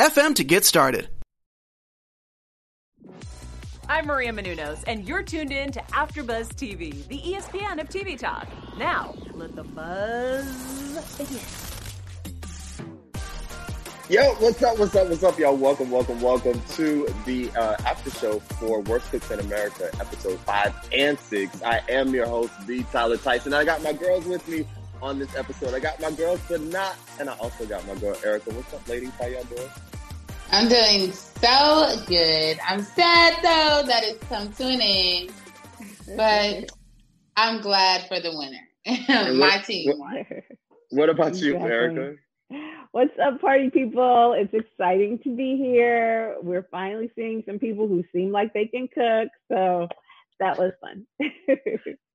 FM to get started. I'm Maria Menounos, and you're tuned in to AfterBuzz TV, the ESPN of TV talk. Now, let the buzz begin. Yo, what's up? What's up? What's up, y'all? Welcome, welcome, welcome to the uh, after show for Worst Cooks in America, episode five and six. I am your host, B. Tyler Tyson. I got my girls with me on this episode. I got my girl Sanat, and I also got my girl Erica. What's up, ladies? How y'all doing? I'm doing so good. I'm sad though that it's come to an end, but I'm glad for the winner. my team won. What about you, Erica? What's up, party people? It's exciting to be here. We're finally seeing some people who seem like they can cook, so that was fun.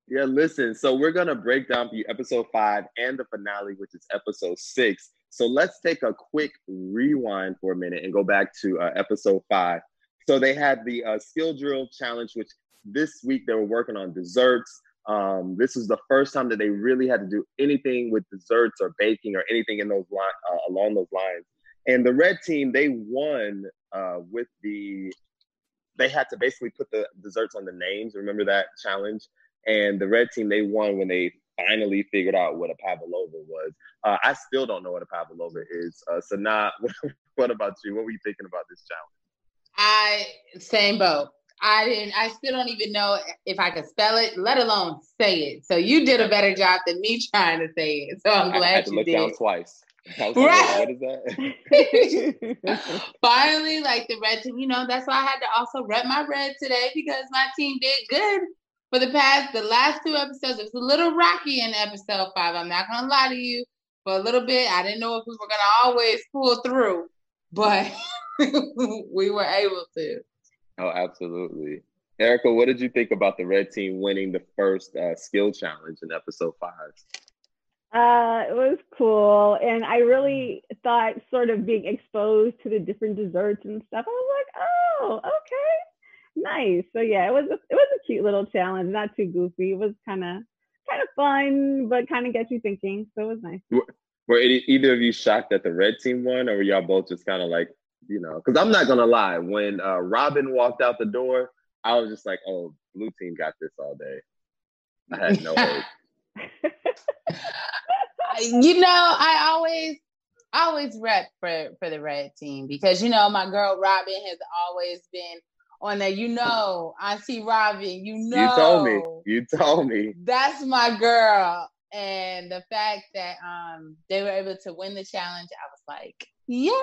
Yeah, listen. So we're gonna break down for you episode five and the finale, which is episode six. So let's take a quick rewind for a minute and go back to uh, episode five. So they had the uh, skill drill challenge, which this week they were working on desserts. Um, this is the first time that they really had to do anything with desserts or baking or anything in those line uh, along those lines. And the red team they won uh, with the they had to basically put the desserts on the names. Remember that challenge? And the red team, they won when they finally figured out what a pavlova was. Uh, I still don't know what a pavlova is. Uh, so now, what about you? What were you thinking about this challenge? I same boat. I didn't. I still don't even know if I could spell it, let alone say it. So you did a better job than me trying to say it. So I'm glad I had to you look did. down twice. Right. Like, what is that? Finally, like the red team, you know, that's why I had to also rep my red today because my team did good for the past the last two episodes. It was a little rocky in episode five. I'm not gonna lie to you. For a little bit, I didn't know if we were gonna always pull through, but we were able to. Oh, absolutely. Erica, what did you think about the red team winning the first uh, skill challenge in episode five? Uh, it was cool, and I really thought sort of being exposed to the different desserts and stuff. I was like, oh, okay, nice. So yeah, it was a, it was a cute little challenge, not too goofy. It was kind of kind of fun, but kind of gets you thinking. So it was nice. Were, were either of you shocked that the red team won, or were y'all both just kind of like, you know? Because I'm not gonna lie, when uh, Robin walked out the door, I was just like, oh, blue team got this all day. I had no hope. you know, I always I always rep for for the red team because you know my girl Robin has always been on there. You know, I see Robin. You know, you told me. You told me. That's my girl. And the fact that um they were able to win the challenge, I was like, yes,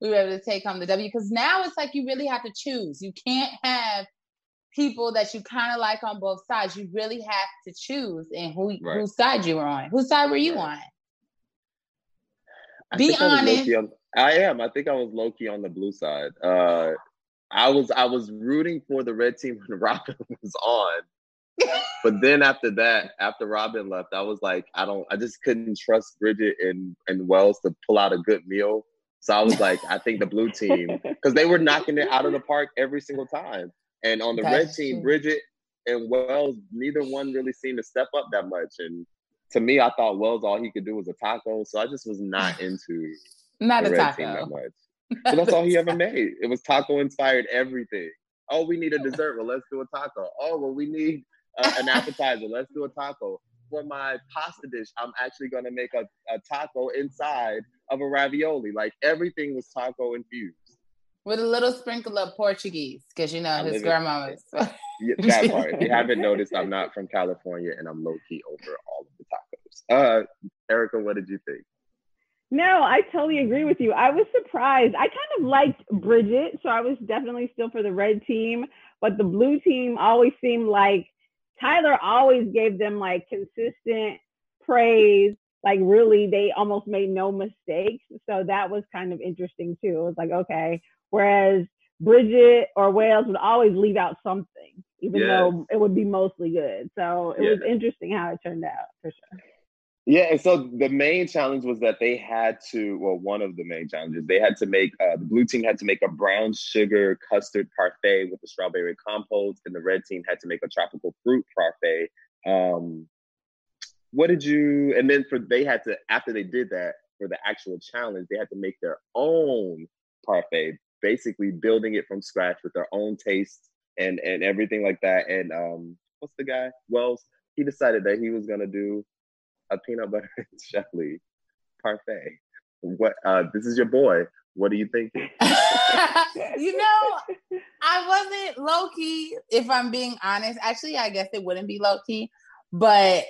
we were able to take home the W. Because now it's like you really have to choose. You can't have people that you kind of like on both sides. You really have to choose and who right. whose side you were on. Whose side were you right. on? I Be honest. I, on, I am. I think I was low key on the blue side. Uh, I was I was rooting for the red team when Robin was on. but then after that, after Robin left, I was like, I don't I just couldn't trust Bridget and, and Wells to pull out a good meal. So I was like, I think the blue team, because they were knocking it out of the park every single time. And on the That's red team. Bridget and Wells, neither one really seemed to step up that much. And to me, I thought Wells all he could do was a taco. So I just was not into not the a red taco. team that much. But that's all he ever made. It was taco inspired everything. Oh, we need a dessert. Well, let's do a taco. Oh, well, we need uh, an appetizer. Let's do a taco. For my pasta dish, I'm actually going to make a, a taco inside of a ravioli. Like everything was taco infused. With a little sprinkle of Portuguese, because you know I his grandma's. yeah, that part. If you haven't noticed, I'm not from California and I'm low key over all of the tacos. Uh, Erica, what did you think? No, I totally agree with you. I was surprised. I kind of liked Bridget, so I was definitely still for the red team, but the blue team always seemed like Tyler always gave them like consistent praise like really they almost made no mistakes. So that was kind of interesting too. It was like, okay. Whereas Bridget or Wells would always leave out something, even yes. though it would be mostly good. So it yes. was interesting how it turned out for sure. Yeah, and so the main challenge was that they had to, well, one of the main challenges, they had to make, uh, the blue team had to make a brown sugar custard parfait with the strawberry compote, and the red team had to make a tropical fruit parfait. Um, what did you, and then for, they had to, after they did that, for the actual challenge, they had to make their own parfait, basically building it from scratch with their own taste and, and everything like that. And um, what's the guy? Wells, he decided that he was going to do a peanut butter and jelly parfait. What? Uh, this is your boy. What are you thinking? you know, I wasn't low key. If I'm being honest, actually, I guess it wouldn't be low key, but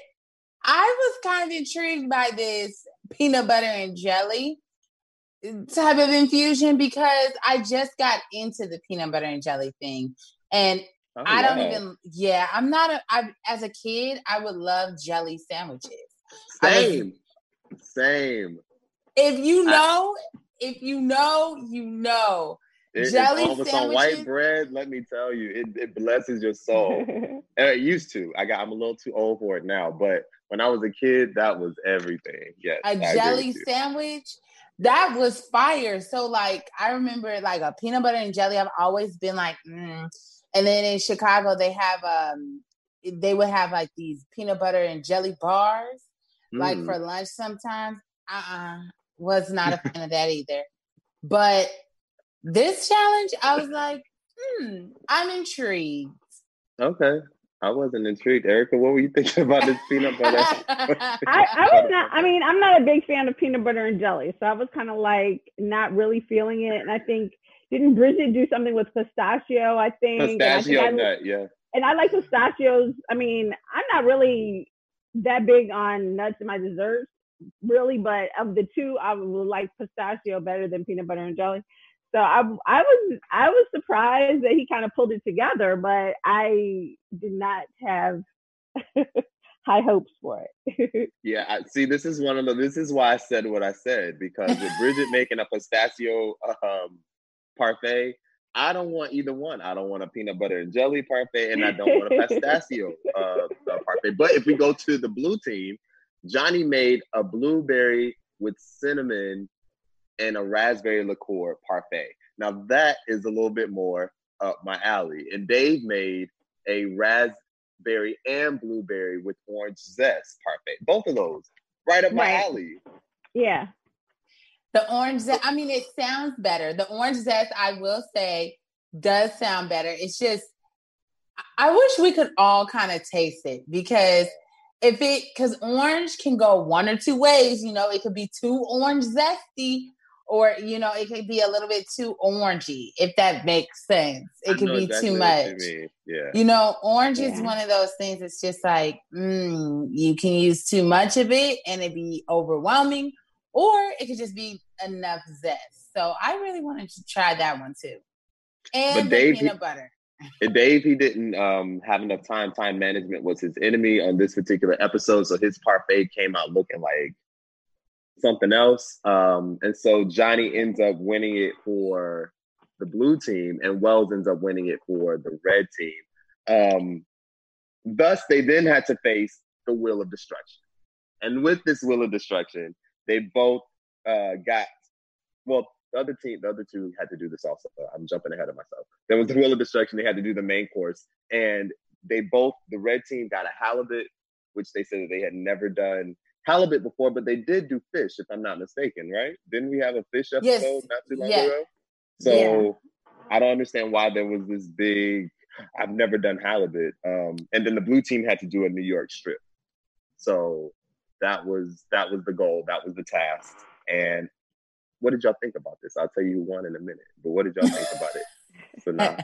I was kind of intrigued by this peanut butter and jelly type of infusion because I just got into the peanut butter and jelly thing, and oh, I don't wow. even. Yeah, I'm not a. I as a kid, I would love jelly sandwiches. Same. Same. If you know, I, if you know, you know. It, Jelly it's on white bread. Let me tell you, it, it blesses your soul. it used to. I got. I'm a little too old for it now, but when I was a kid, that was everything. Yes, a I jelly sandwich. That was fire. So like, I remember like a peanut butter and jelly. I've always been like, mm. and then in Chicago they have um, they would have like these peanut butter and jelly bars like mm. for lunch sometimes. Uh-uh. Was not a fan of that either. But this challenge, I was like, hmm, I'm intrigued. Okay. I wasn't intrigued. Erica, what were you thinking about this peanut butter? I, I was not, I mean, I'm not a big fan of peanut butter and jelly. So I was kind of like not really feeling it. And I think, didn't Bridget do something with pistachio? I think. Pistachio I think I, nut, yeah. And I like pistachios. I mean, I'm not really that big on nuts in my desserts, really, but of the two, I would like pistachio better than peanut butter and jelly. So I I was I was surprised that he kind of pulled it together, but I did not have high hopes for it. yeah, I, see, this is one of the. This is why I said what I said because with Bridget making a pistachio um, parfait, I don't want either one. I don't want a peanut butter and jelly parfait, and I don't want a pistachio uh, uh, parfait. But if we go to the blue team, Johnny made a blueberry with cinnamon and a raspberry liqueur parfait. Now that is a little bit more up my alley. And Dave made a raspberry and blueberry with orange zest parfait. Both of those right up my right. alley. Yeah. The orange zest, I mean, it sounds better. The orange zest, I will say, does sound better. It's just, I wish we could all kind of taste it because if it, because orange can go one or two ways, you know, it could be too orange zesty or, you know, it could be a little bit too orangey, if that makes sense. It could be exactly too much. You, yeah. you know, orange yeah. is one of those things It's just like, mm, you can use too much of it and it be overwhelming or it could just be enough zest. So I really wanted to try that one too. And but Dave, peanut he, butter. Dave, he didn't um, have enough time. Time management was his enemy on this particular episode, so his parfait came out looking like something else. Um, and so Johnny ends up winning it for the blue team, and Wells ends up winning it for the red team. Um, thus, they then had to face the wheel of destruction. And with this wheel of destruction, they both uh, got well. The other team, the other two had to do this also. I'm jumping ahead of myself. There was the Wheel of Destruction. They had to do the main course, and they both the red team got a halibut, which they said that they had never done halibut before, but they did do fish, if I'm not mistaken, right? Didn't we have a fish episode yes. not too long yeah. ago? So yeah. I don't understand why there was this big. I've never done halibut, um, and then the blue team had to do a New York strip. So that was that was the goal. That was the task. And what did y'all think about this? I'll tell you won in a minute. But what did y'all think about it? So now,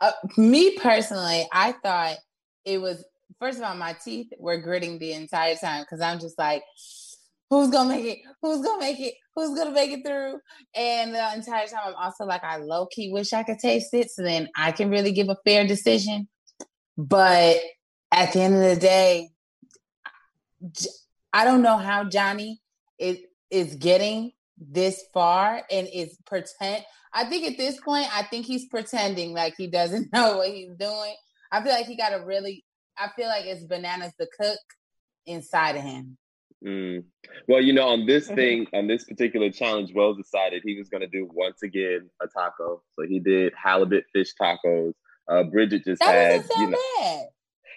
uh, me personally, I thought it was first of all, my teeth were gritting the entire time because I'm just like, who's gonna make it? Who's gonna make it? Who's gonna make it through? And the entire time, I'm also like, I low key wish I could taste it so then I can really give a fair decision. But at the end of the day, I don't know how Johnny is is getting this far and is pretend. I think at this point, I think he's pretending like he doesn't know what he's doing. I feel like he got to really. I feel like it's bananas the cook inside of him. Mm. Well, you know, on this thing, on this particular challenge, Wells decided he was going to do once again a taco. So he did halibut fish tacos. Uh, Bridget just that had, you know, bad.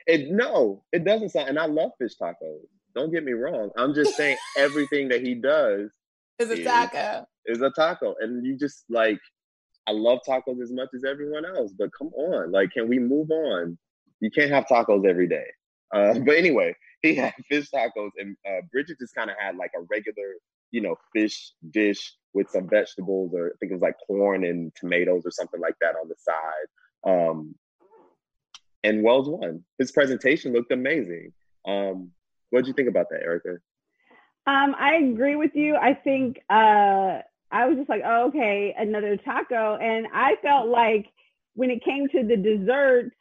it. No, it doesn't sound. And I love fish tacos. Don't get me wrong. I'm just saying everything that he does is a taco. is a taco, and you just like. I love tacos as much as everyone else, but come on, like, can we move on? You can't have tacos every day. Uh, but anyway, he had fish tacos, and uh, Bridget just kind of had like a regular, you know, fish dish with some vegetables, or I think it was like corn and tomatoes or something like that on the side. Um, and Wells won. His presentation looked amazing. Um, what did you think about that, Erica? Um, I agree with you. I think uh, I was just like, oh, okay, another taco, and I felt like when it came to the desserts,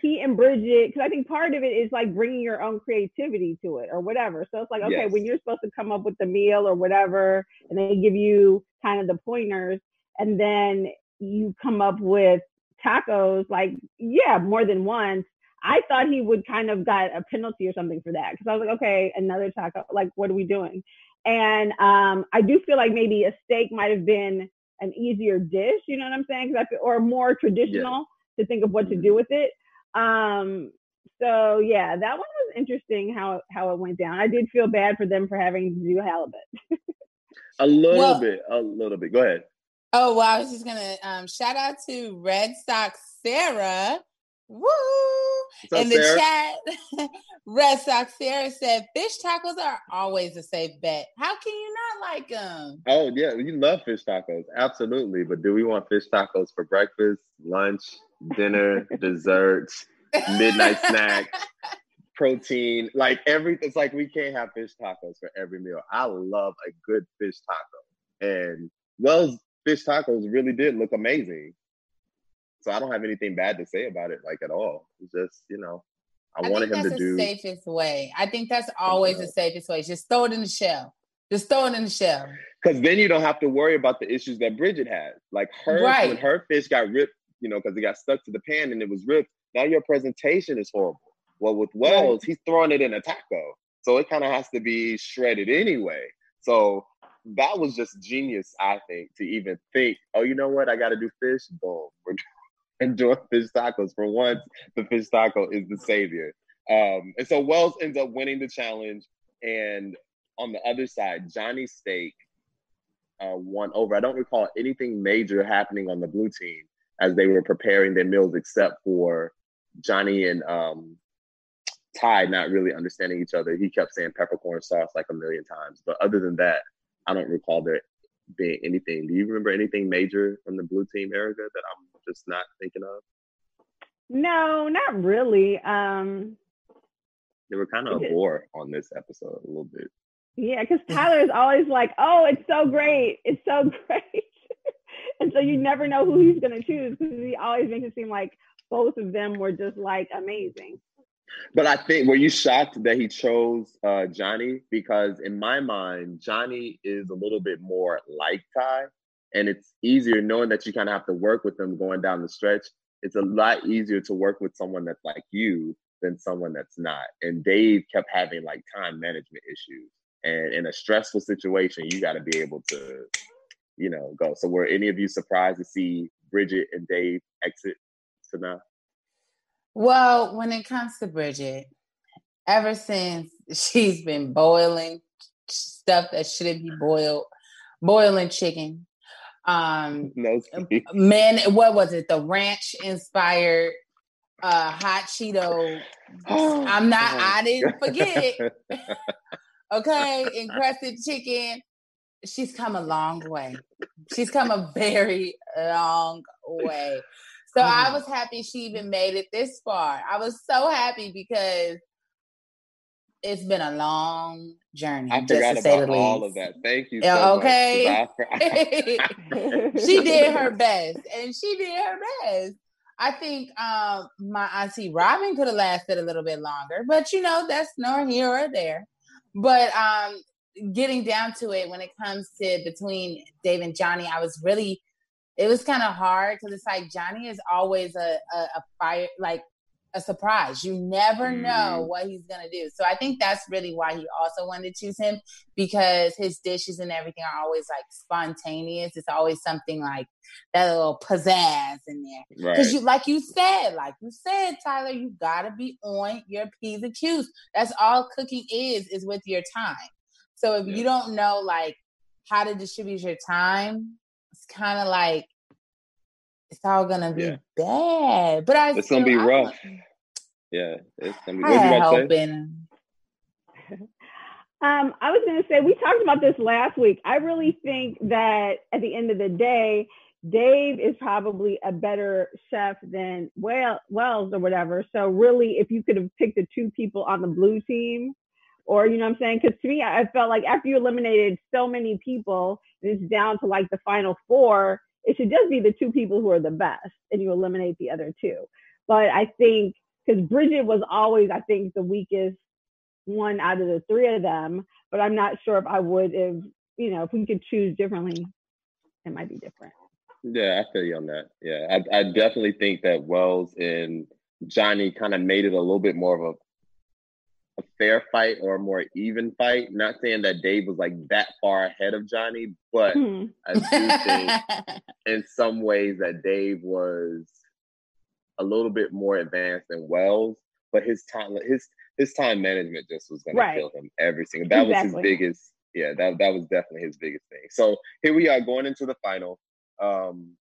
he and Bridget, because I think part of it is like bringing your own creativity to it or whatever. So it's like, okay, Yes. when you're supposed to come up with the meal or whatever, and they give you kind of the pointers, and then you come up with tacos, like, yeah, more than once. I thought he would kind of got a penalty or something for that because I was like, okay, another taco. Like, what are we doing? And um, I do feel like maybe a steak might have been an easier dish. You know what I'm saying? 'Cause I feel, or more traditional to think of what to do with it. Um, so yeah, that one was interesting how how it went down. I did feel bad for them for having to do halibut. A little Well- bit, a little bit. Go ahead. Oh well, I was just gonna um, shout out to Red Sox Sarah. Woo! In the Sarah? chat, Red Sox Sarah said fish tacos are always a safe bet. How can you not like them? Oh yeah, you love fish tacos, absolutely. But do we want fish tacos for breakfast, lunch, dinner, dessert, midnight snack, protein? Like everything. It's like we can't have fish tacos for every meal. I love a good fish taco, and Wells fish tacos really did look amazing. So I don't have anything bad to say about it, like at all. It's just you know, I, I wanted him that's to the do. safest way. I think that's always the safest way. Just throw it in the shell. Just throw it in the shell. Because then you don't have to worry about the issues that Bridget had. Like her, Right. when her fish got ripped, you know, because it got stuck to the pan and it was ripped. Now your presentation is horrible. Well, with Wells, he's throwing it in a taco, so it kind of has to be shredded anyway. So that was just genius, I think, to even think, oh, you know what? I got to do fish. Boom, we're enjoying fish tacos. For once, the fish taco is the savior. Um, and so Wells ends up winning the challenge, and on the other side, Johnny Steak uh, won over. I don't recall anything major happening on the blue team as they were preparing their meals, except for Johnny and um, Ty not really understanding each other. He kept saying peppercorn sauce like a million times, but other than that, I don't recall there being anything. Do you remember anything major from the blue team, Erica, that I'm just not thinking of? No, not really. Um, They were kind of a bore on this episode a little bit. yeah, because Tyler is always like, "Oh, it's so great, it's so great," and so you never know who he's gonna choose because he always makes it seem like both of them were just like amazing. But I think were you shocked that he chose uh, Johnny? Because in my mind, Johnny is a little bit more like Ty, and it's easier knowing that you kind of have to work with them going down the stretch. It's a lot easier to work with someone that's like you than someone that's not. And Dave kept having like time management issues, and in a stressful situation, you got to be able to, you know, go. So were any of you surprised to see Bridget and Dave exit Sanaa? Well, when it comes to Bridget, ever since she's been boiling stuff that shouldn't be boiled, boiling chicken, um, No, man, what was it? The ranch inspired uh hot Cheeto. I'm not, I didn't forget. Okay, encrusted chicken. She's come a long way. She's come a very long way. So I was happy she even made it this far. I was so happy because it's been a long journey. I just forgot about all of that. Thank you. So okay. She did her best, and she did her best. I think um, my auntie Robin could have lasted a little bit longer, but you know that's nor here or there. but um, getting down to it, when it comes to between Dave and Johnny, I was really, it was kind of hard because it's like Johnny is always a, a, a fire, like a surprise. You never know mm-hmm. what he's gonna do. So I think that's really why he also wanted to choose him because his dishes and everything are always like spontaneous. It's always something like that little pizzazz in there. Because right. you, like you said, like you said, Tyler, you gotta be on your p's and q's. That's all cooking is is with your time. So if yeah. you don't know like how to distribute your time, kind of like it's all gonna be yeah. bad. But I it's gonna be I, rough. Yeah, it's gonna be. What you about to? Um, I was going to say we talked about this last week. I really think that at the end of the day, Dave is probably a better chef than well Wells or whatever. So really, if you could have picked the two people on the blue team, or you know what I'm saying? Because to me, I felt like after you eliminated so many people, and it's down to like the final four. It should just be the two people who are the best, and you eliminate the other two. But I think because Bridget was always, I think, the weakest one out of the three of them. But I'm not sure if I would if you know if we could choose differently, it might be different. Yeah, I feel you on that. Yeah, I, I definitely think that Wells and Johnny kind of made it a little bit more of a fair fight or a more even fight. Not saying that Dave was like that far ahead of Johnny, but hmm. I do think in some ways that Dave was a little bit more advanced than Wells, but his time his his time management just was gonna right. kill him every single that exactly. was his biggest yeah, that that was definitely his biggest thing. So here we are going into the final. Um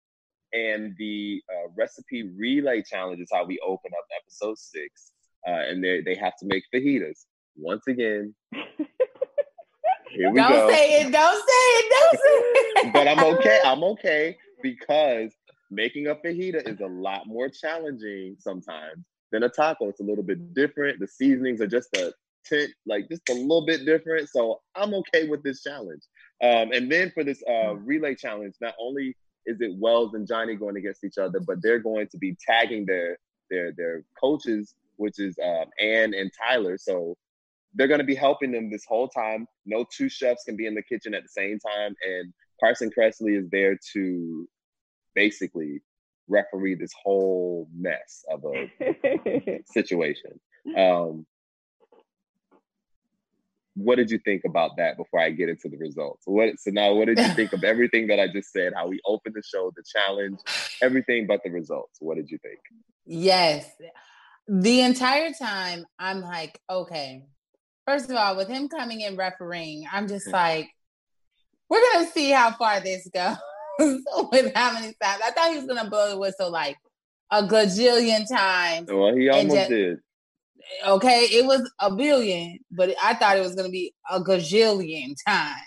and the uh, recipe relay challenge is how we open up episode six uh, and they they have to make fajitas once again. Here we don't go. say it. Don't say it. Don't say it. but I'm okay. I'm okay because making a fajita is a lot more challenging sometimes than a taco. It's a little bit different. The seasonings are just a tint, like just a little bit different. So I'm okay with this challenge. Um, and then for this uh, hmm. relay challenge, not only is it Wells and Johnny going against each other, but they're going to be tagging their their their coaches which is um, Anne and Tyler. So they're going to be helping them this whole time. No two chefs can be in the kitchen at the same time, and Carson Kressley is there to basically referee this whole mess of a situation. Um, what did you think about that before I get into the results? What so now what did you think of everything that I just said? How we opened the show, the challenge, everything but the results. What did you think? Yes the entire time I'm like, okay, first of all, with him coming in refereeing, I'm just mm. like, we're gonna see how far this goes. with how many times I thought he was gonna blow the whistle like a gajillion times. Well, he almost just, did. Okay, it was a billion, but I thought it was gonna be a gajillion times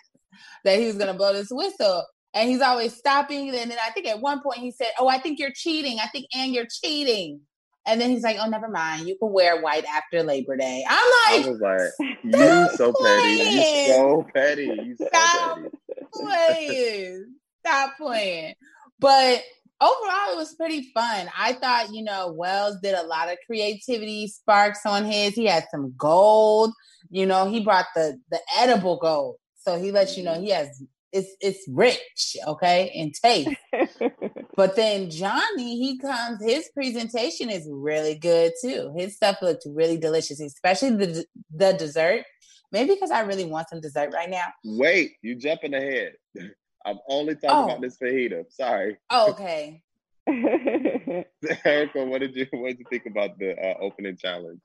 that he was gonna blow this whistle. And he's always stopping. And then I think at one point he said, Oh, I think you're cheating. I think, and you're cheating. And then he's like, "Oh, never mind. You can wear white after Labor Day." I'm like, I was like, "You so petty. You so petty. You so Stop petty. playing. Stop playing." But overall, it was pretty fun. I thought, you know, Wells did a lot of creativity sparks on his. He had some gold. You know, he brought the the edible gold, so he lets you know mm-hmm. he has it's it's rich, okay, in taste. but then Johnny, he comes, his presentation is really good too. His stuff looked really delicious, especially the the dessert. Maybe because I really want some dessert right now. Wait, you jumping ahead. I'm only talking oh. about this fajita. Sorry. Oh, okay. Erica, what did you what did you think about the uh, opening challenge?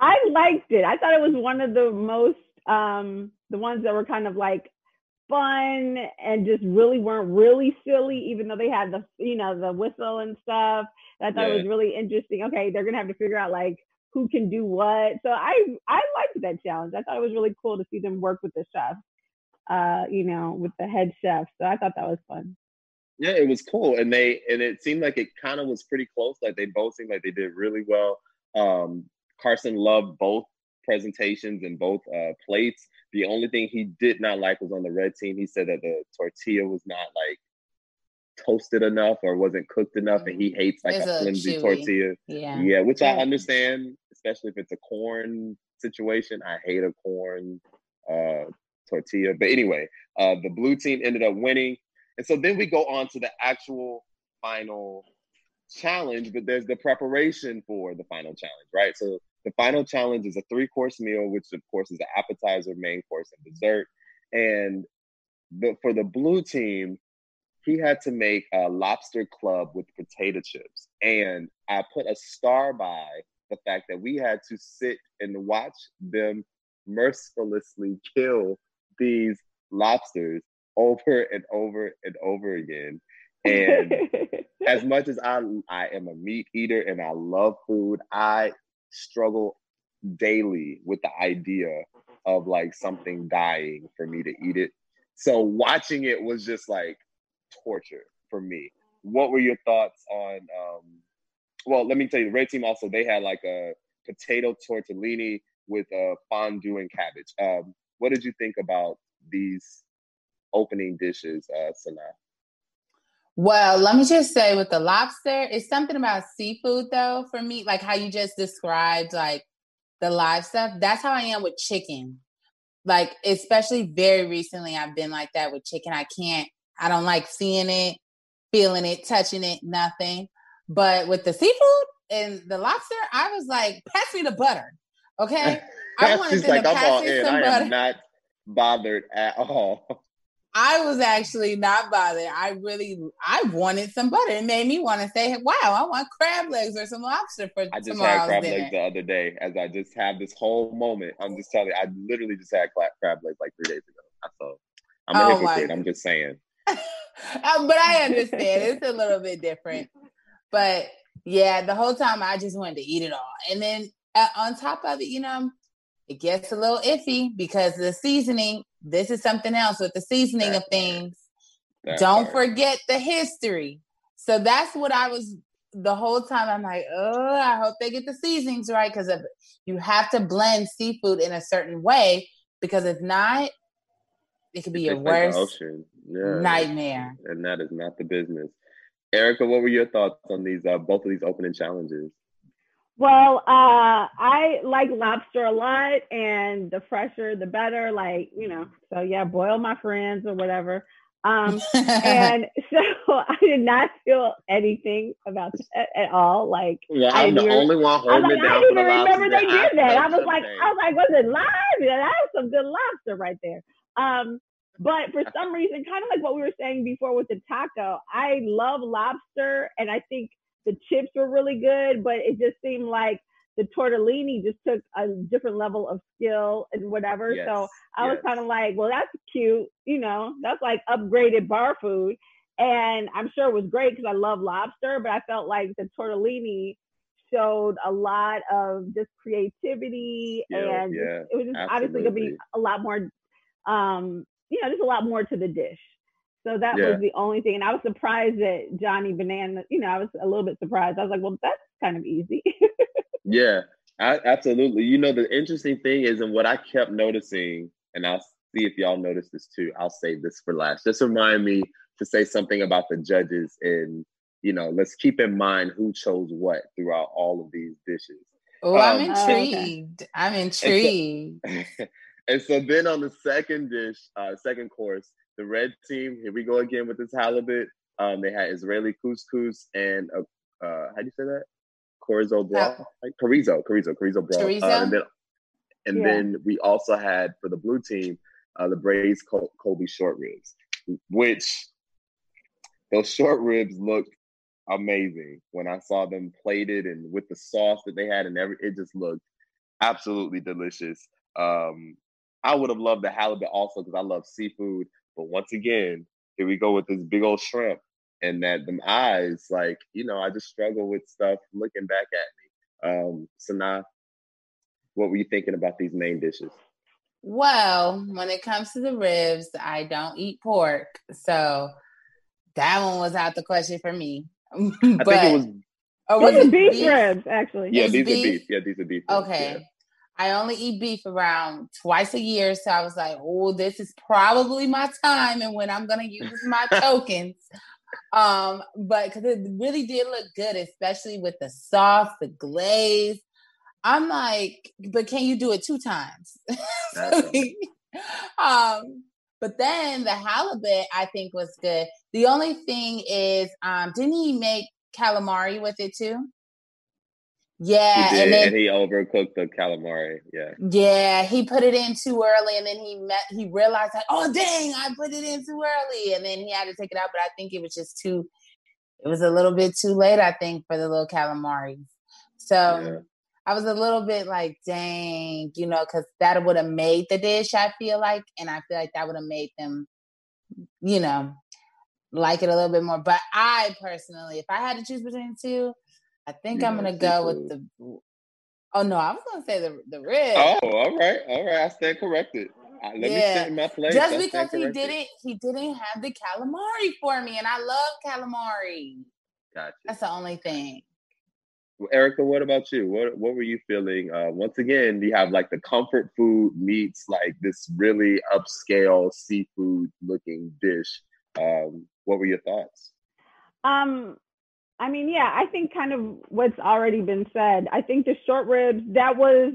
I liked it. I thought it was one of the most um the ones that were kind of like fun and just really weren't really silly, even though they had the you know the whistle and stuff. I thought yeah. it was really interesting. Okay, they're gonna have to figure out like who can do what. So I I liked that challenge. I thought it was really cool to see them work with the chef, uh, you know, with the head chef. So I thought that was fun. Yeah, it was cool, and they and it seemed like it kind of was pretty close. Like they both seemed like they did really well. Um, Carson loved both presentations in both uh, plates. The only thing he did not like was on the red team. He said that the tortilla was not like toasted enough or wasn't cooked enough, and he hates like it's a flimsy tortilla. Yeah, yeah, which I understand, especially if it's a corn situation. I hate a corn uh, tortilla. But anyway, uh, the blue team ended up winning. And so then we go on to the actual final challenge, but there's the preparation for the final challenge, right? So the final challenge is a three course meal, which of course is the appetizer, main course, and dessert. And the, for the blue team, he had to make a lobster club with potato chips. And I put a star by the fact that we had to sit and watch them mercilessly kill these lobsters over and over and over again. And as much as I I am a meat eater and I love food, I struggle daily with the idea of like something dying for me to eat it. So watching it was just like torture for me. What were your thoughts on um well, let me tell you, the red team also they had like a potato tortellini with a uh, fondue and cabbage. Um, what did you think about these opening dishes, uh, Sana? Well, let me just say with the lobster, it's something about seafood though for me, like how you just described like the live stuff. That's how I am with chicken. Like especially very recently I've been like that with chicken. I can't I don't like seeing it, feeling it, touching it, nothing. But with the seafood and the lobster, I was like, pass me the butter. Okay. I wanted She's like, I'm all in. I am not bothered at all. I was actually not bothered. I really, I wanted some butter. It made me want to say, "Wow, I want crab legs or some lobster for I just had crab dinner. legs the other day. As I just have this whole moment, I'm just telling you, I literally just had crab legs like three days ago. So I'm a oh hypocrite. I'm just saying. Uh, but I understand it's a little bit different. But yeah, the whole time I just wanted to eat it all, and then uh, on top of it, you know, it gets a little iffy because the seasoning. This is something else with the seasoning that of things. Don't part. forget the history. So that's what I was the whole time. I'm like, oh, I hope they get the seasonings right because you have to blend seafood in a certain way because if not, it could be your worst yeah. nightmare. And that is not the business. Erica, what were your thoughts on these uh, both of these opening challenges? Well, uh, I like lobster a lot, and the fresher, the better. Like you know, so yeah, boil my friends or whatever. Um, and so I did not feel anything about that at all. Like, yeah, I'm the only one holding like, it down. I didn't even remember they did that. I was like, I was like, was it live? Yeah, that was some good lobster right there. Um, but for some reason, kind of like what we were saying before with the taco, I love lobster, and I think the chips were really good, but it just seemed like the tortellini just took a different level of skill and whatever. Yes, so I yes. was kind of like, well, that's cute. You know, that's like upgraded bar food. And I'm sure it was great because I love lobster, but I felt like the tortellini showed a lot of just creativity and yeah, it was just absolutely. obviously going to be a lot more, um, you know, there's a lot more to the dish. So that yeah. was the only thing. And I was surprised that Johnny Banana, you know, I was a little bit surprised. I was like, well, that's kind of easy. yeah, I, absolutely. You know, the interesting thing is, and what I kept noticing, and I'll see if y'all notice this too. I'll save this for last. Just remind me to say something about the judges and, you know, let's keep in mind who chose what throughout all of these dishes. Oh, um, I'm intrigued. okay. I'm intrigued. And so, and so, then on the second dish, uh, second course, the red team, here we go again with this halibut. Um, they had Israeli couscous and a, uh, how do you say that? Chorizo broth, like chorizo, chorizo, chorizo broth. Chorizo? Uh, and then, and yeah. then we also had for the blue team uh, the braised Kobe short ribs, which those short ribs looked amazing when I saw them plated and with the sauce that they had and every it just looked absolutely delicious. Um, I would have loved the halibut also because I love seafood. But once again, here we go with this big old shrimp and that them eyes, like, you know, I just struggle with stuff looking back at me. Um, so now what were you thinking about these main dishes? Well, when it comes to the ribs, I don't eat pork. So that one was out the question for me. but, I think it was Oh, was it beef, beef, ribs? Actually, yeah, these beef? are beef. Yeah, these are beef. Okay, yeah. I only eat beef around twice a year. So I was like, oh, this is probably my time and when I'm gonna use my tokens. Um, but because it really did look good, especially with the sauce, the glaze. I'm like, but can you do it two times? um, but then the halibut I think was good. The only thing is, um, didn't he make calamari with it too? Yeah, he did, and then and he overcooked the calamari. Yeah, yeah, he put it in too early, and then he met. He realized like, oh dang, I put it in too early, and then he had to take it out. But I think it was just too. It was a little bit too late, I think, for the little calamari. So Yeah. I was a little bit like, dang, you know, because that would have made the dish. I feel like, and I feel like that would have made them, you know, like it a little bit more. But I personally, if I had to choose between two, I think You I'm know, gonna go with the. Oh no, I was gonna say the the rib. Oh, all right, all right. I stand corrected. Uh, Let me Yeah. sit in my place. Just I because he didn't, he didn't have the calamari for me, and I love calamari. Gotcha. That's the only thing. Well, Erica, what about you? What what were you feeling? Uh, once again, you have like the comfort food meets like this really upscale seafood looking dish. Um, what were your thoughts? Um, I mean, yeah, I think kind of what's already been said. I think the short ribs, that was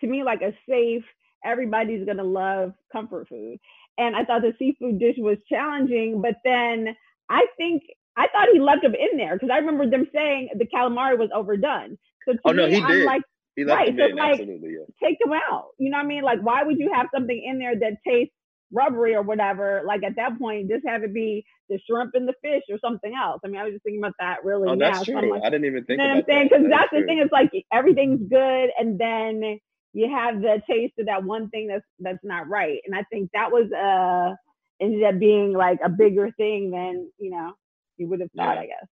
to me like a safe, everybody's gonna love comfort food. And I thought the seafood dish was challenging, but then I think I thought he left them in there because I remember them saying the calamari was overdone. So to Oh, no, me, he I'm did. like, He left Right, them so in, like- absolutely. Yeah. take them out. You know what I mean? Like, why would you have something in there that tastes rubbery or whatever? Like at that point, just have it be the shrimp and the fish or something else. I mean, I was just thinking about that really Oh, now. that's So I'm true. like, I didn't even think you know what I'm about saying? that. Because That is that's the thing. It's like everything's good, and then you have the taste of that one thing that's that's not right. And I think that was uh ended up being like a bigger thing than you know you would have thought. Yeah. I guess.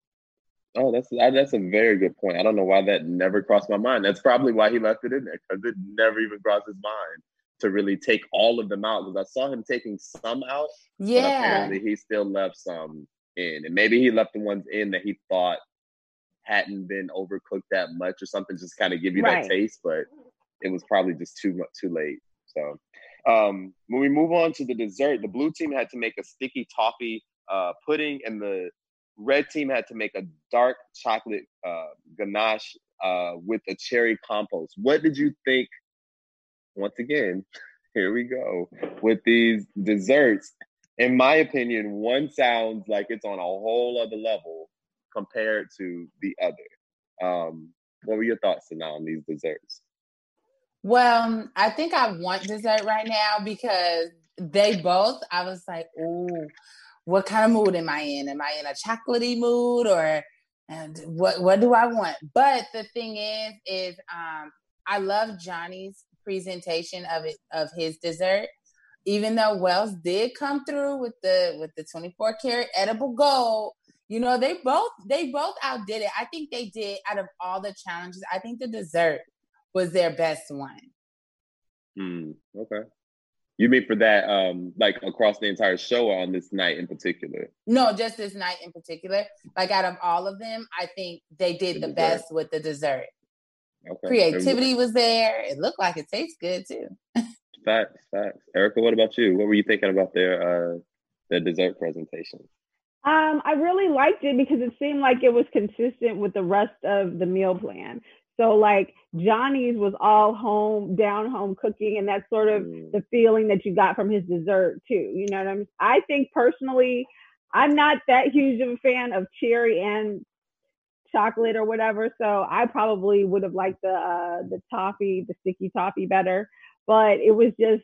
Oh, that's that's a very good point. I don't know why that never crossed my mind. That's probably why he left it in there because it never even crossed his mind to really take all of them out. Because I saw him taking some out, Yeah, apparently he still left some in, and maybe he left the ones in that he thought hadn't been overcooked that much or something, just kind of give you Right. that taste. But it was probably just too much too late. So um, when we move on to the dessert, the blue team had to make a sticky toffee uh, pudding, and the red team had to make a dark chocolate uh, ganache uh, with a cherry compote. What did you think? Once again, here we go with these desserts. In my opinion, one sounds like it's on a whole other level compared to the other. Um, what were your thoughts on these desserts? Well, I think I want dessert right now because they both, I was like, ooh, what kind of mood am I in? Am I in a chocolatey mood or and what what do I want? But the thing is, is um I love Johnny's presentation of it of his dessert. Even though Wells did come through with the with the 24 karat edible gold, you know, they both they both outdid it. I think they did out of all the challenges, I think the dessert was their best one. Hmm. Okay. You mean for that, um, like across the entire show on this night in particular? No, just this night in particular. Like out of all of them, I think they did The the best with the dessert. Okay. Creativity was there. It looked like it tastes good too. Facts, facts. Erica, what about you? What were you thinking about their uh their dessert presentation? Um, I really liked it because it seemed like it was consistent with the rest of the meal plan. So like Johnny's was all home, down home cooking, and that's sort of Mm, the feeling that you got from his dessert too. You know what I mean? I think personally, I'm not that huge of a fan of cherry and chocolate or whatever, so I probably would have liked the uh, the toffee, the sticky toffee better. But it was just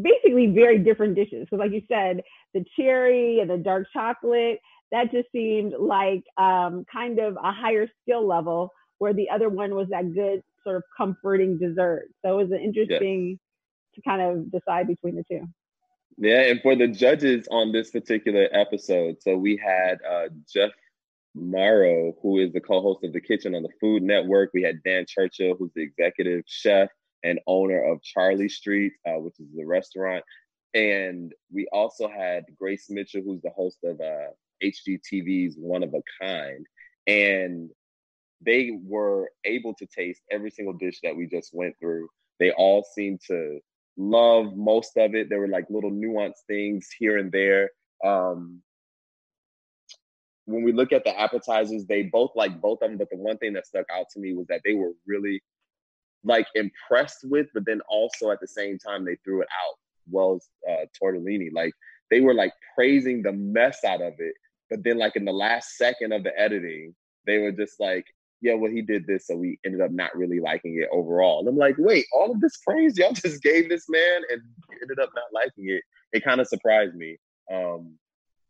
basically very different dishes. Because like you said, the cherry and the dark chocolate, that just seemed like um, kind of a higher skill level, where the other one was that good sort of comforting dessert. So it was an interesting to kind of decide between the two. Yeah, and for the judges on this particular episode, so we had uh Jeff Mauro, who is the co-host of The Kitchen on the Food Network. We had Dan Churchill, who's the executive chef and owner of Charlie Street, uh, which is the restaurant. And we also had Grace Mitchell, who's the host of uh, HGTV's One of a Kind. And they were able to taste every single dish that we just went through. They all seemed to love most of it. There were like little nuanced things here and there. Um, when we look at the appetizers, they both like both of them, but the one thing that stuck out to me was that they were really like impressed with, but then also at the same time they threw it out Wells uh, tortellini. Like they were like praising the mess out of it, but then like in the last second of the editing, they were just like, "Yeah, well, he did this, so we ended up not really liking it overall." And I'm like, "Wait, all of this praise y'all just gave this man and ended up not liking it." It kind of surprised me. Um,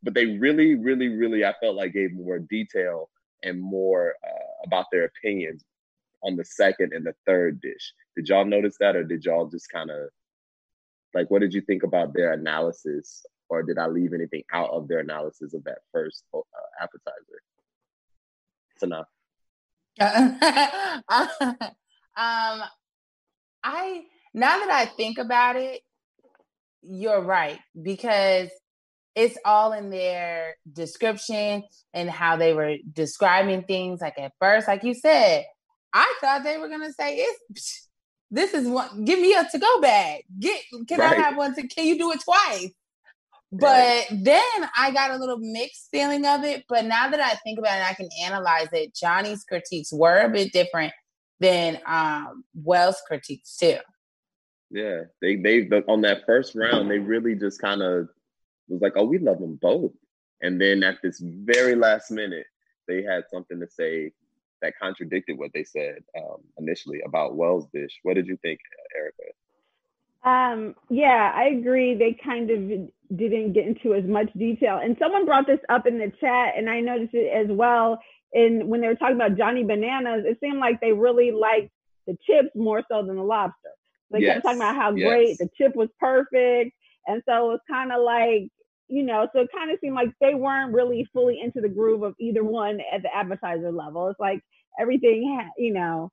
but they really, really, really, I felt like gave more detail and more uh, about their opinions on the second and the third dish. Did y'all notice that, or did y'all just kind of like what did you think about their analysis, or did I leave anything out of their analysis of that first uh, appetizer? It's enough. um, I now that I think about it, you're right because it's all in their description and how they were describing things. Like at first, like you said, I thought they were gonna say it's this is one give me a to go bag. Get can right. I have one to can you do it twice? But right. then I got a little mixed feeling of it. But now that I think about it, I can analyze it. Johnny's critiques were a bit different than um, Wells' critiques too. Yeah, they they on that first round they really just kind of was like, oh, we love them both. And then at this very last minute, they had something to say that contradicted what they said um, initially about Wells dish. What did you think, Erika? Um, yeah, I agree. They kind of didn't get into as much detail. And someone brought this up in the chat, and I noticed it as well. And when they were talking about Johnny Bananas, it seemed like they really liked the chips more so than the lobster. They yes. kept talking about how yes. great the chip was perfect. And so it was kind of like you know, so it kind of seemed like they weren't really fully into the groove of either one at the appetizer level. It's like everything, had, you know,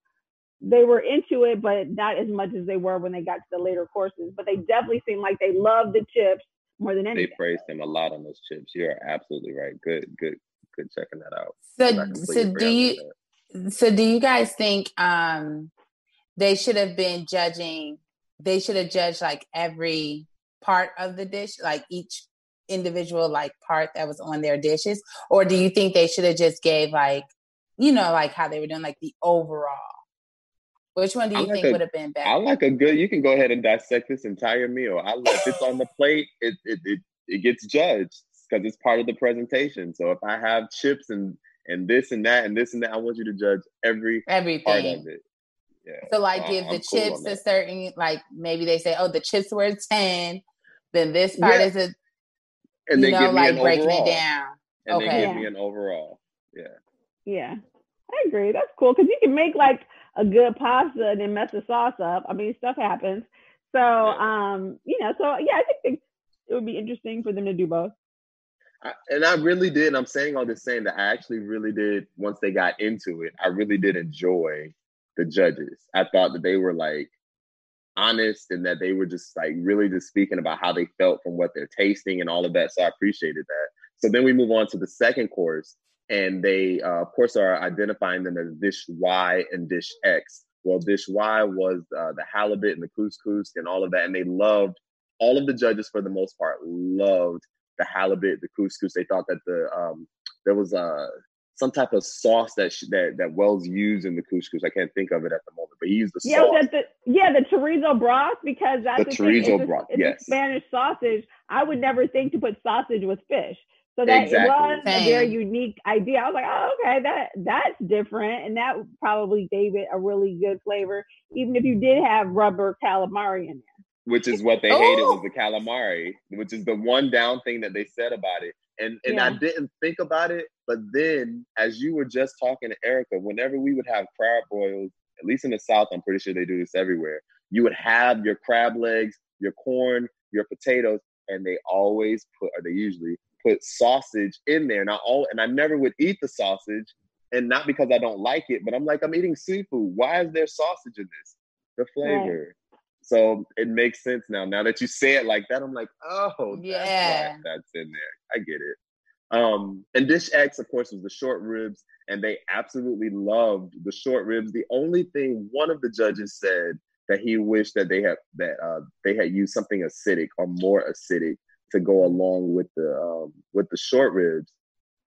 they were into it, but not as much as they were when they got to the later courses. But they definitely seemed like they loved the chips more than anything. They praised him a lot on those chips. You're absolutely right. Good, good, good checking that out. So, so do you? So do you guys think um they should have been judging? They should have judged like every part of the dish, like each individual like part that was on their dishes? Or do you think they should have just gave like you know like how they were doing like the overall? Which one do you like think would have been better? i like a good you can go ahead and dissect this entire meal. I if it's on the plate it it, it, it gets judged because it's part of the presentation. So if i have chips and and this and that and this and that i want you to judge every everything part of it. Yeah so like give the cool chips a certain like maybe they say oh the chips were 10 then this part yeah. is a and you then know, give me an breaking overall. it down. And okay. then give yeah. me an overall. Yeah. Yeah. I agree. That's cool because you can make like a good pasta and then mess the sauce up. I mean, stuff happens. So, yeah. um, you know, so yeah, I think it would be interesting for them to do both. I, and I really did. I'm saying all this saying that I actually really did. Once they got into it, I really did enjoy the judges. I thought that they were like honest and that they were just like really just speaking about how they felt from what they're tasting and all of that. So I appreciated that. So then we move on to the second course, and they, uh, of course, are identifying them as dish Y and dish X. Well, dish Y was uh, the halibut and the couscous and all of that, and they loved all of the judges for the most part loved the halibut, the couscous. They thought that the um, there was a some type of sauce that sh- that that Wells used in the couscous. I can't think of it at the moment, but he used the yeah, sauce. The, yeah, the chorizo broth because that's the, the chorizo it's broth. A, it's yes, Spanish sausage. I would never think to put sausage with fish. So that exactly. was Same. a very unique idea. I was like, oh, okay, that that's different, and that probably gave it a really good flavor, even if you did have rubber calamari in there. Which is what they oh. hated was oh! the calamari, which is the one down thing that they said about it. And and yeah. I didn't think about it, but then as you were just talking to Erika, whenever we would have crab boils, at least in the South, I'm pretty sure they do this everywhere. You would have your crab legs, your corn, your potatoes, and they always put, or they usually put sausage in there. Now all, and I never would eat the sausage, and not because I don't like it, but I'm like, I'm eating seafood. Why is there sausage in this? The flavor. So it makes sense now. Now that you say it like that, I'm like, oh, yeah, that's, that's in there. I get it. Um, and Dish X, of course, was the short ribs, and they absolutely loved the short ribs. The only thing one of the judges said that he wished that they had that uh, they had used something acidic or more acidic to go along with the um, with the short ribs,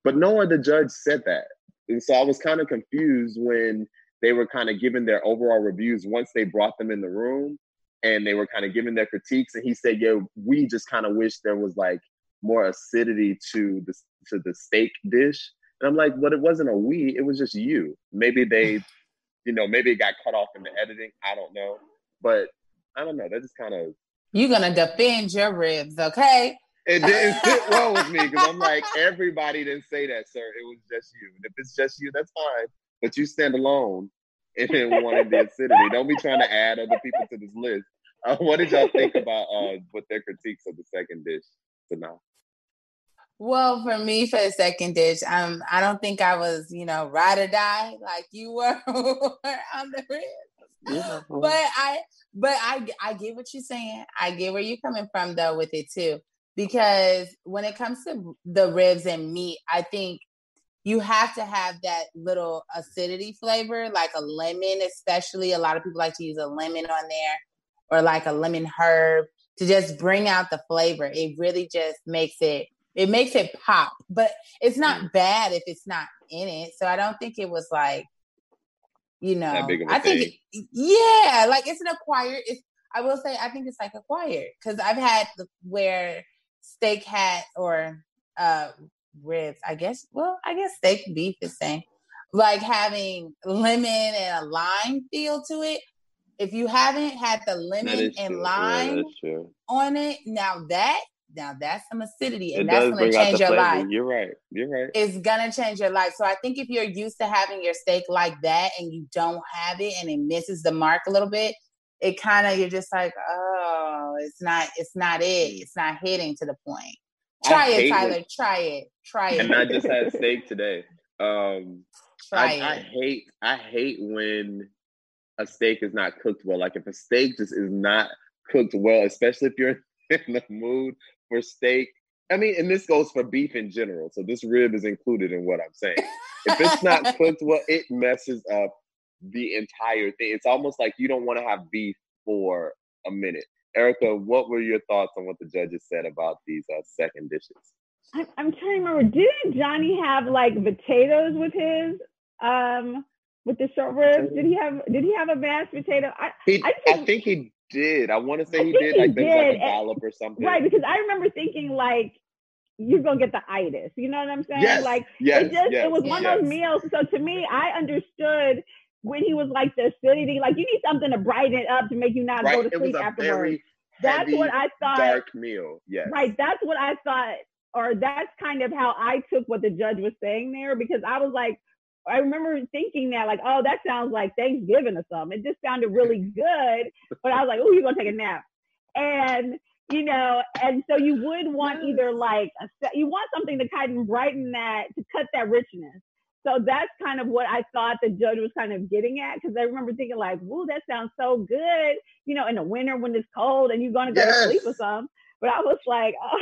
but no other judge said that, and so I was kind of confused when they were kind of giving their overall reviews once they brought them in the room and they were kind of giving their critiques. And he said, "Yo, we just kind of wish there was like more acidity to the to the steak dish." And I'm like, "But it wasn't a we; it was just you. Maybe they, you know, maybe it got cut off in the editing. I don't know, but I don't know. That just kind of you're gonna defend your ribs, okay? It didn't sit well with me because I'm like, everybody didn't say that, sir. It was just you. And if it's just you, that's fine. But you stand alone in wanting the acidity. Don't be trying to add other people to this list. Uh, what did y'all think about uh, what their critiques of the second dish tonight? Well, for me, for the second dish, um, I don't think I was, you know, ride or die like you were on the ribs. Yeah. But I, but I, I get what you're saying. I get where you're coming from though with it too, because when it comes to the ribs and meat, I think you have to have that little acidity flavor, like a lemon, especially. A lot of people like to use a lemon on there or like a lemon herb to just bring out the flavor. It really just makes it it makes it pop. But it's not mm. bad if it's not in it. So I don't think it was like you know, I think, it, yeah, like it's an acquired. It's I will say I think it's like acquired because I've had the, where steak hat or uh ribs. I guess. Well, I guess steak beef is same. Like having lemon and a lime feel to it. If you haven't had the lemon and true. lime yeah, on it, now that now that's some acidity, and it that's going to change your flavor. life. You're right. You're right. It's going to change your life. So I think if you're used to having your steak like that, and you don't have it, and it misses the mark a little bit, it kind of you're just like, oh, it's not, it's not it. It's not hitting to the point. Try it, Tyler. It. Try it. Try it. And I just had steak today. Um, Try I, it. I hate, I hate when a steak is not cooked well. Like if a steak just is not cooked well, especially if you're in the mood for steak. I mean, and this goes for beef in general. So this rib is included in what I'm saying. If it's not cooked well, it messes up the entire thing. It's almost like you don't want to have beef for a minute. Erika, what were your thoughts on what the judges said about these uh, second dishes? I'm, I'm trying to remember. Didn't Johnny have like potatoes with his um with the short ribs? Did he have Did he have a mashed potato? I he, I, think, I think he did. I want to say he did. He like did. like a dollop or something. Right, because I remember thinking like you're gonna get the itis. You know what I'm saying? Yes, like yes, it just yes, it was one of those meals. So to me, I understood when he was like the acidity, like you need something to brighten it up to make you not right. go to sleep afterwards. That's what I thought. Dark meal. Yes. Right. That's what I thought, or that's kind of how I took what the judge was saying there because I was like, I remember thinking that, like, oh, that sounds like Thanksgiving or something. It just sounded really good. But I was like, oh, you're going to take a nap. And, you know, and so you would want either like, a, you want something to kind of brighten that, to cut that richness. So that's kind of what I thought the judge was kind of getting at. Cause I remember thinking like, whoa, that sounds so good, you know, in the winter when it's cold and you're going to go yes. to sleep or something. But I was like, oh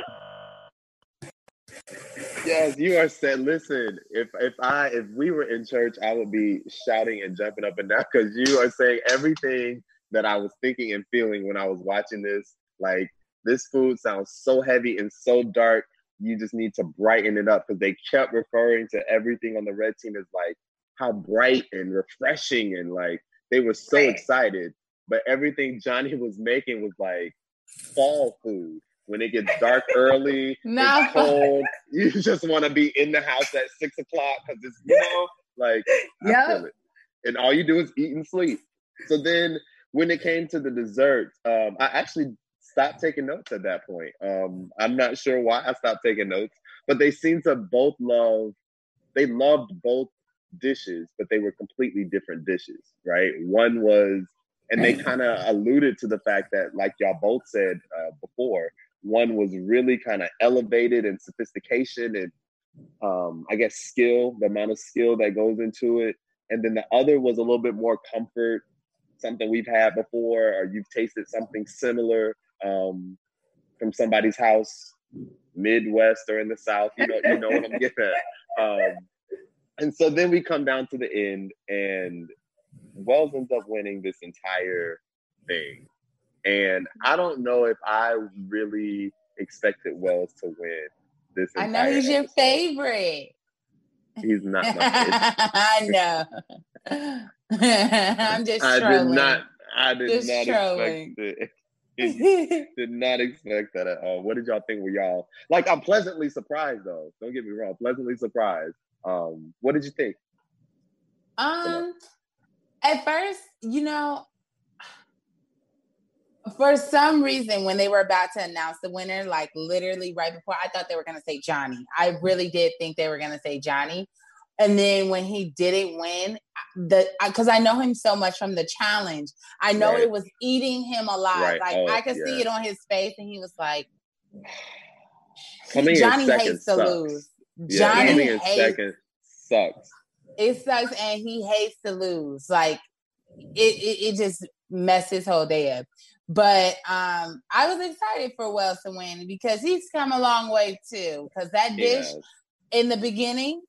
Yes, you are said. Listen, if if I if we were in church, I would be shouting and jumping up and down because you are saying everything that I was thinking and feeling when I was watching this. Like this food sounds so heavy and so dark. You just need to brighten it up because they kept referring to everything on the red team as like how bright and refreshing and like they were so right. excited. But everything Johnny was making was like fall food when it gets dark early, no. it's cold. You just want to be in the house at six o'clock because it's you know like yeah. And all you do is eat and sleep. So then when it came to the desserts, um, I actually stopped taking notes at that point. Um, I'm not sure why I stopped taking notes, but they seem to both love. They loved both dishes, but they were completely different dishes, right? One was, and they kind of alluded to the fact that, like y'all both said uh, before, one was really kind of elevated in sophistication and um, I guess skill, the amount of skill that goes into it. And then the other was a little bit more comfort, something we've had before, or you've tasted something similar um, from somebody's house, Midwest or in the South. You know, you know what I'm getting at. Um, and so then we come down to the end, and Wells ends up winning this entire thing. And I don't know if I really expected Wells to win this. I know he's your favorite. He's not my favorite. I know. I'm just. I trolling. did not. I did Just not trolling. expect it. did not expect that at all. What did y'all think? Were y'all like? I'm pleasantly surprised though. Don't get me wrong. Pleasantly surprised. Um, what did you think? Um, at first, you know, for some reason, when they were about to announce the winner, like literally right before, I thought they were going to say Johnny. I really did think they were going to say Johnny. And then when he didn't win, the because I know him so much from the challenge, I know Right. it was eating him alive. Right. Like Oh, I could see it on his face, and he was like, Johnny hates to sucks. lose. Yeah, Johnny in hates sucks. it sucks and he hates to lose like it, it it just messed his whole day up but um i was excited for wells to win because he's come a long way too because that dish in the beginning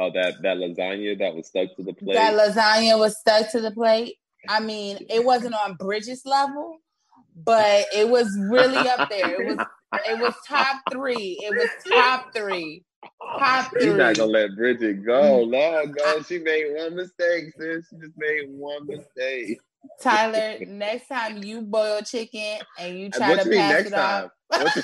Oh, that that lasagna that was stuck to the plate. that lasagna was stuck to the plate i mean it wasn't on Bridget's level but it was really up there it was it was top three it was top three top He's not gonna let Bridget go. Lord go. She made one mistake, sis. She just made one mistake. Tyler, next time you boil chicken and you try what to you pass next it off, time? You-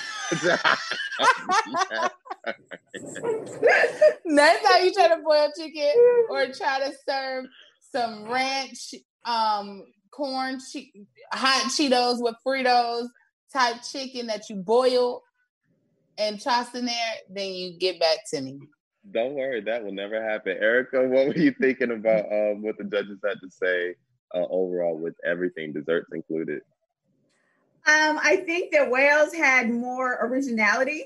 next time you try to boil chicken or try to serve some ranch, um, corn, che- hot Cheetos with Fritos type chicken that you boil and toss in there, then you get back to me. Don't worry, that will never happen. Erica, what were you thinking about um, what the judges had to say uh, overall with everything, desserts included? Um, I think that Wells had more originality.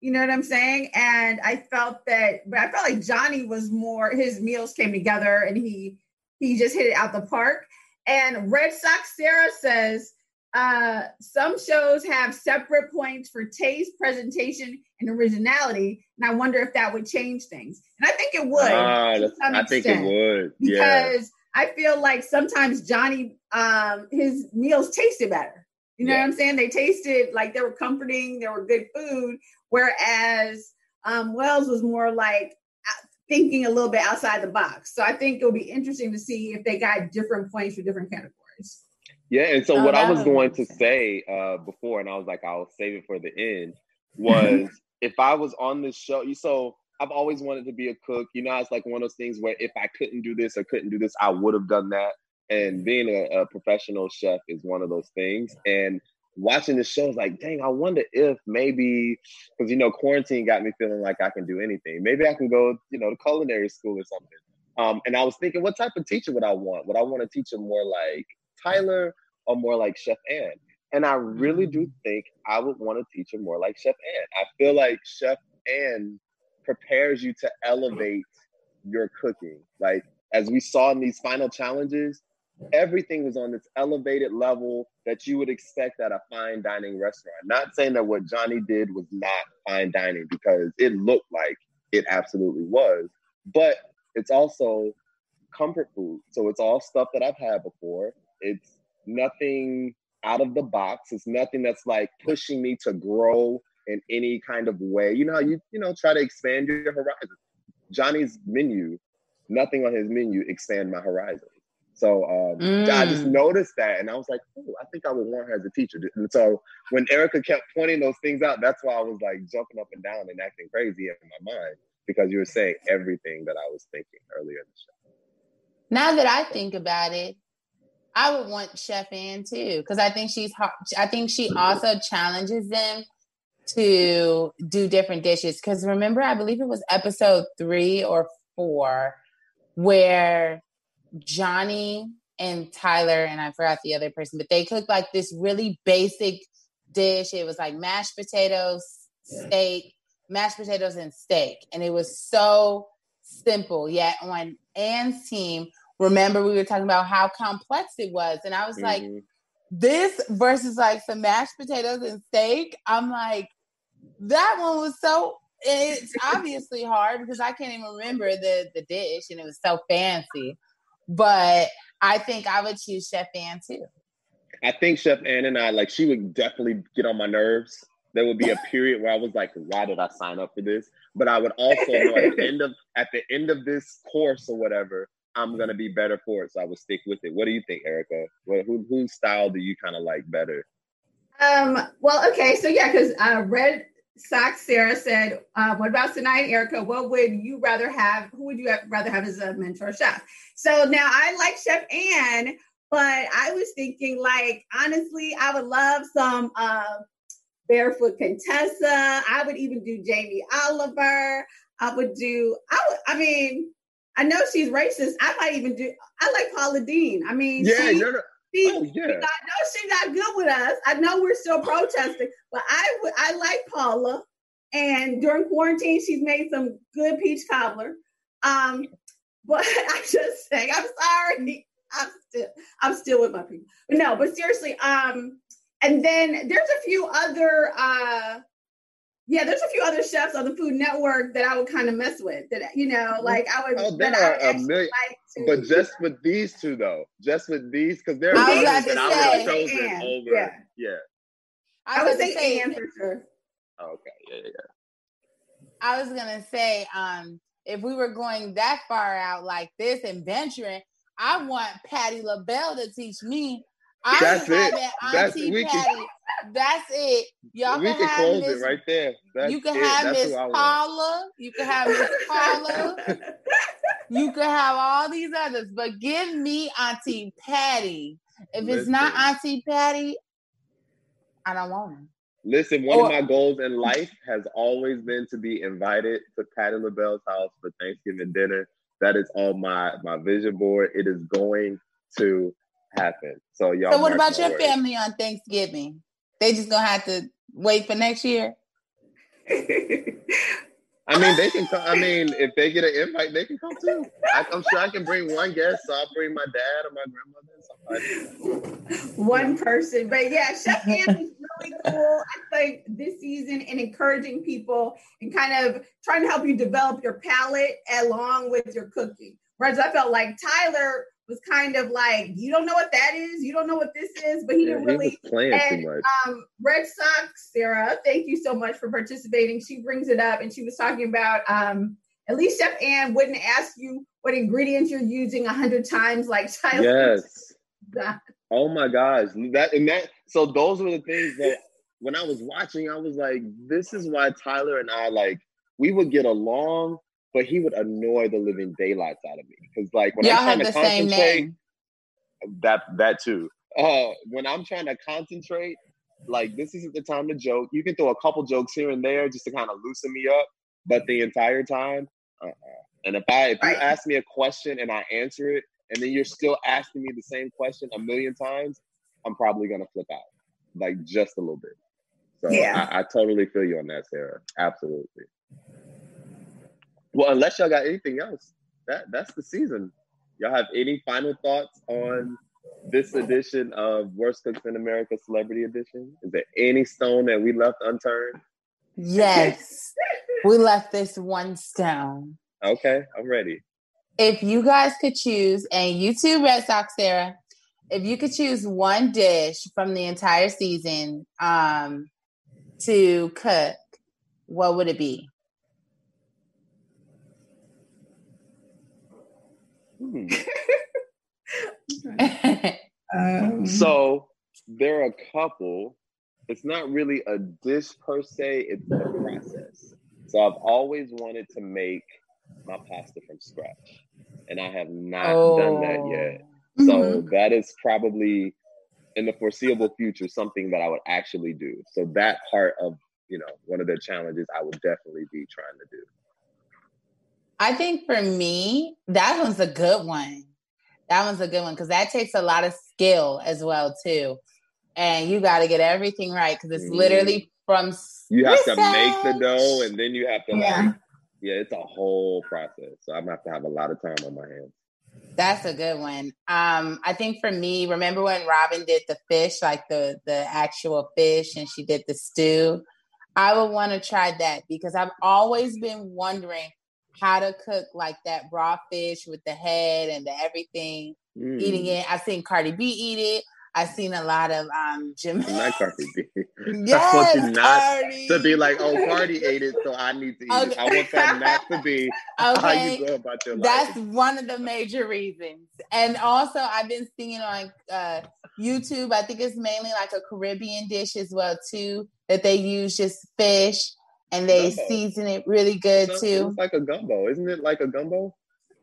You know what I'm saying? And I felt that, but I felt like Johnny was more. His meals came together, and he he just hit it out the park. And Red Sox Sarah says uh, some shows have separate points for taste, presentation, and originality. And I wonder if that would change things. And I think it would. Some I think it would. Yeah. because I feel like sometimes Johnny, um, his meals tasted better. You know Yeah. what I'm saying? They tasted like they were comforting, they were good food. Whereas um, Wells was more like uh, thinking a little bit outside the box. So I think it'll be interesting to see if they got different points for different categories. Yeah, and so Oh, what I was going to say uh, before, and I was like, I'll save it for the end, was if I was on this show, you so I've always wanted to be a cook. You know, it's like one of those things where if I couldn't do this or couldn't do this, I would have done that. And being a, a professional chef is one of those things. And watching the show is like, dang, I wonder if maybe because you know quarantine got me feeling like I can do anything. Maybe I can go, you know, to culinary school or something. Um, and I was thinking, what type of teacher would I want? Would I want a teacher more like Tyler or more like Chef Anne? And I really do think I would want a teacher more like Chef Anne. I feel like Chef Anne prepares you to elevate your cooking. Like as we saw in these final challenges, everything was on this elevated level that you would expect at a fine dining restaurant. Not saying that what Johnny did was not fine dining because it looked like it absolutely was, but it's also comfort food. So it's all stuff that I've had before. It's nothing out of the box. It's nothing that's like pushing me to grow in any kind of way. You know how you you know try to expand your horizon. Johnny's menu, nothing on his menu expand my horizon. So um, I just Mm. noticed that, and I was like, "Oh, I think I would want her as a teacher." And so when Erika kept pointing those things out, that's why I was like jumping up and down and acting crazy in my mind because you were saying everything that I was thinking earlier in the show. Now that I think about it, I would want Chef Anne too because I think she's. I think she also challenges them to do different dishes. Because remember, I believe it was episode three or four where Johnny and Tyler and I forgot the other person, but they cooked like this really basic dish. It was like mashed potatoes, steak, mashed potatoes and steak, and it was so simple. Yet on Anne's team, remember we were talking about how complex it was, and I was like, Mhm. This versus like some mashed potatoes and steak. I'm like, that one was so. It's obviously hard because I can't even remember the the dish, and it was so fancy. But I think I would choose Chef Anne too. I think Chef Anne and I, like, she would definitely get on my nerves. There would be a period where I was like, "Why did I sign up for this?" But I would also know at the end of at the end of this course or whatever, I'm gonna be better for it, so I will stick with it. What do you think, Erika? What, who whose style do you kind of like better? Um, well, okay, so yeah, because uh, Red Sox Sarah said, uh, "What about tonight, Erika? What would you rather have? Who would you rather have as a mentor chef?" So now I like Chef Anne, but I was thinking, like, honestly, I would love some uh, Barefoot Contessa. I would even do Jamie Oliver. I would do. I would. I mean, I know she's racist. I might even do. I like Paula Deen. I mean, Yeah, she, you're. she, Oh, yeah. I know she's not good with us. I know we're still protesting, but I would. I like Paula. And during quarantine, she's made some good peach cobbler. Um, but I just say, I'm sorry. I'm still, I'm still with my people. But no, but seriously, um, and then there's a few other uh yeah, there's a few other chefs on the Food Network that I would kind of mess with. That you know, like I would. Oh, there are would a million- like to- But just with these two though, just with these, because there are I was others that to I would have say, chosen Anne, over. yeah. Yeah. I was would gonna say Anne for sure. Oh, okay. Yeah, yeah, yeah. I was gonna say, um, if we were going that far out like this and venturing, I want Patti LaBelle to teach me. I'm That's it. having That's- we can- Patti. That's it. Y'all we can, can have close Miss. it right there. That's you can it. have Miss I. Paula. You can have Miss Paula. You can have all these others, but give me Auntie Patti. If it's not Auntie Patti, I don't want her. Listen, one Or- of my goals in life has always been to be invited to Patti LaBelle's house for Thanksgiving dinner. That is on my my vision board. It is going to happen. So y'all. So what about your words. family on Thanksgiving? They just gonna have to wait for next year. I mean, they can come. I mean, if they get an invite, they can come too. I, I'm sure I can bring one guest. So I'll bring my dad or my grandmother. Somebody. One person, but yeah, Chef Anne is really cool. I think this season and encouraging people and kind of trying to help you develop your palate along with your cooking. Whereas I felt like Tyler was kind of like, you don't know what that is, you don't know what this is, but he Yeah, didn't he really was playing and, too much. um, Red Sox, Sarah, thank you so much for participating. She brings it up and she was talking about um, at least Chef Anne wouldn't ask you what ingredients you're using a hundred times like Tyler. Yes. Oh my gosh. That and that so those were the things that when I was watching, I was like, this is why Tyler and I like we would get along, but he would annoy the living daylights out of me. Because like when Y'all I'm trying to concentrate, that that too. Uh when I'm trying to concentrate, like this isn't the time to joke. You can throw a couple jokes here and there just to kind of loosen me up, but the entire time, uh-uh. And if I if you ask me a question and I answer it, and then you're still asking me the same question a million times, I'm probably gonna flip out, like just a little bit. So Yeah. I, I totally feel you on that, Sarah. Absolutely. Well, unless y'all got anything else, that that's the season. Y'all have any final thoughts on this edition of Worst Cooks in America Celebrity Edition? Is there any stone that we left unturned? Yes. we left this one stone. Okay, I'm ready. If you guys could choose, and you too, Red Sox Sarah, if you could choose one dish from the entire season um, to cook, what would it be? Hmm. Um, So there are a couple. It's not really a dish per se, it's a process. So I've always wanted to make my pasta from scratch. And I have not done that yet. Mhm. So that is probably in the foreseeable future something that I would actually do. So that part of, you know, one of the challenges I would definitely be trying to do. I think for me, that one's a good one. That one's a good one because that takes a lot of skill as well too, and you got to get everything right because it's literally from You have to make the dough and then you have to Yeah. like yeah, it's a whole process. So I'm gonna have to have a lot of time on my hands. That's a good one. Um, I think for me, remember when Robin did the fish, like the the actual fish, and she did the stew. I would want to try that because I've always been wondering how to cook like that raw fish with the head and the everything. Mm. Eating it, I've seen Cardi B eat it. I've seen a lot of um Jim. Not Cardi B. yes, I want you not Cardi. to be like, oh, Cardi ate it, so I need to eat it. I want that not to be how you go about your life. That's one of the major reasons. And also, I've been seeing on uh, YouTube, I think it's mainly like a Caribbean dish as well, too, that they use just fish and they Gumbo. season it really good, It's too. It's like a gumbo, isn't it? Like a gumbo?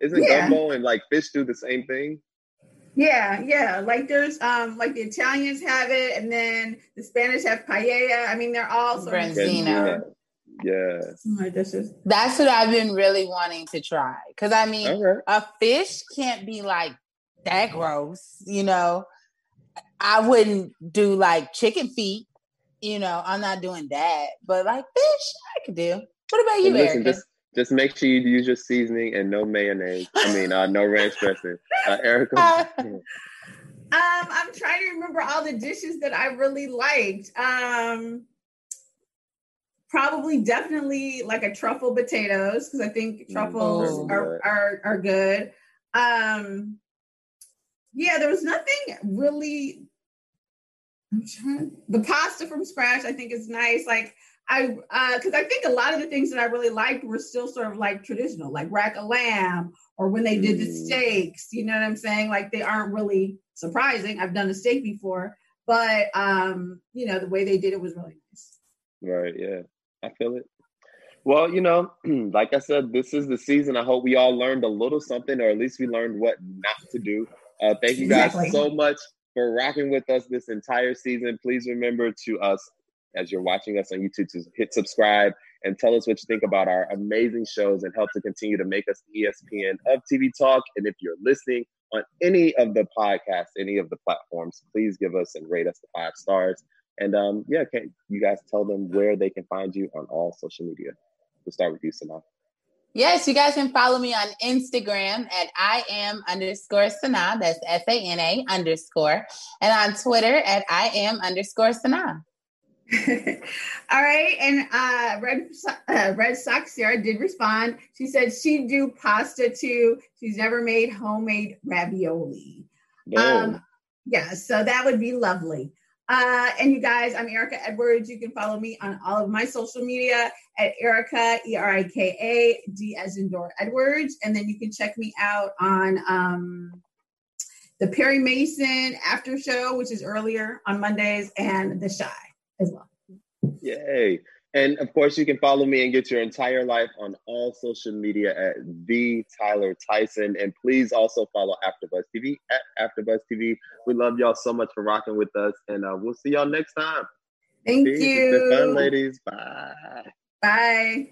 Isn't Yeah. gumbo and like fish do the same thing? Yeah, yeah. Like there's um like the Italians have it, and then the Spanish have paella. I mean, they're all sort of Branzino. Yeah. similar dishes. That's what I've been really wanting to try. Because, I mean, Okay. a fish can't be like that gross, you know. I wouldn't do like chicken feet, you know. I'm not doing that, but like fish, I could do. What about you, listen, Erika? just just make sure you use your seasoning and no mayonnaise. I mean, uh, no ranch dressing. Uh, Erika. Um, I'm trying to remember all the dishes that I really liked. Um, probably, definitely like a truffle potatoes because I think truffles Oh. are, are are good. Um, yeah, there was nothing really. I'm trying. The pasta from scratch, I think, is nice. Like I, because I think a lot of the things that I really liked were still sort of like traditional, like rack of lamb, or when they did the Mm. steaks. You know what I'm saying? Like they aren't really surprising. I've done a steak before, but um, you know, the way they did it was really nice. Right. Yeah. I feel it. Well, you know, like I said, this is the season. I hope we all learned a little something, or at least we learned what not to do. Uh, thank you guys Exactly. so much for rocking with us this entire season. Please remember to us as you're watching us on YouTube to hit subscribe and tell us what you think about our amazing shows and help to continue to make us ESPN of TV Talk. And if you're listening on any of the podcasts, any of the platforms, please give us and rate us the five stars. And um, yeah, can you guys tell them where they can find you on all social media? We'll start with you, Sanaa. Yes, you guys can follow me on Instagram at I am underscore Sana. That's S A N A underscore. And on Twitter at I am underscore Sana. All right, and uh, Red So- uh, Red Sox Sarah did respond. She said she'd do pasta too. She's never made homemade ravioli. Boom. Um, yeah, so that would be lovely. Uh, and you guys, I'm Erika Edwards. You can follow me on all of my social media at Erika, E R I K A, D as in door Edwards. And then you can check me out on um, the Perry Mason after show, which is earlier on Mondays, and The Shy as well. Yay. And of course, you can follow me and get your entire life on all social media at the Tyler Tyson. And please also follow AfterBuzz TV at AfterBuzz TV. We love y'all so much for rocking with us, and uh, we'll see y'all next time. Thank Peace. It's been fun, you. ladies. Bye. Bye.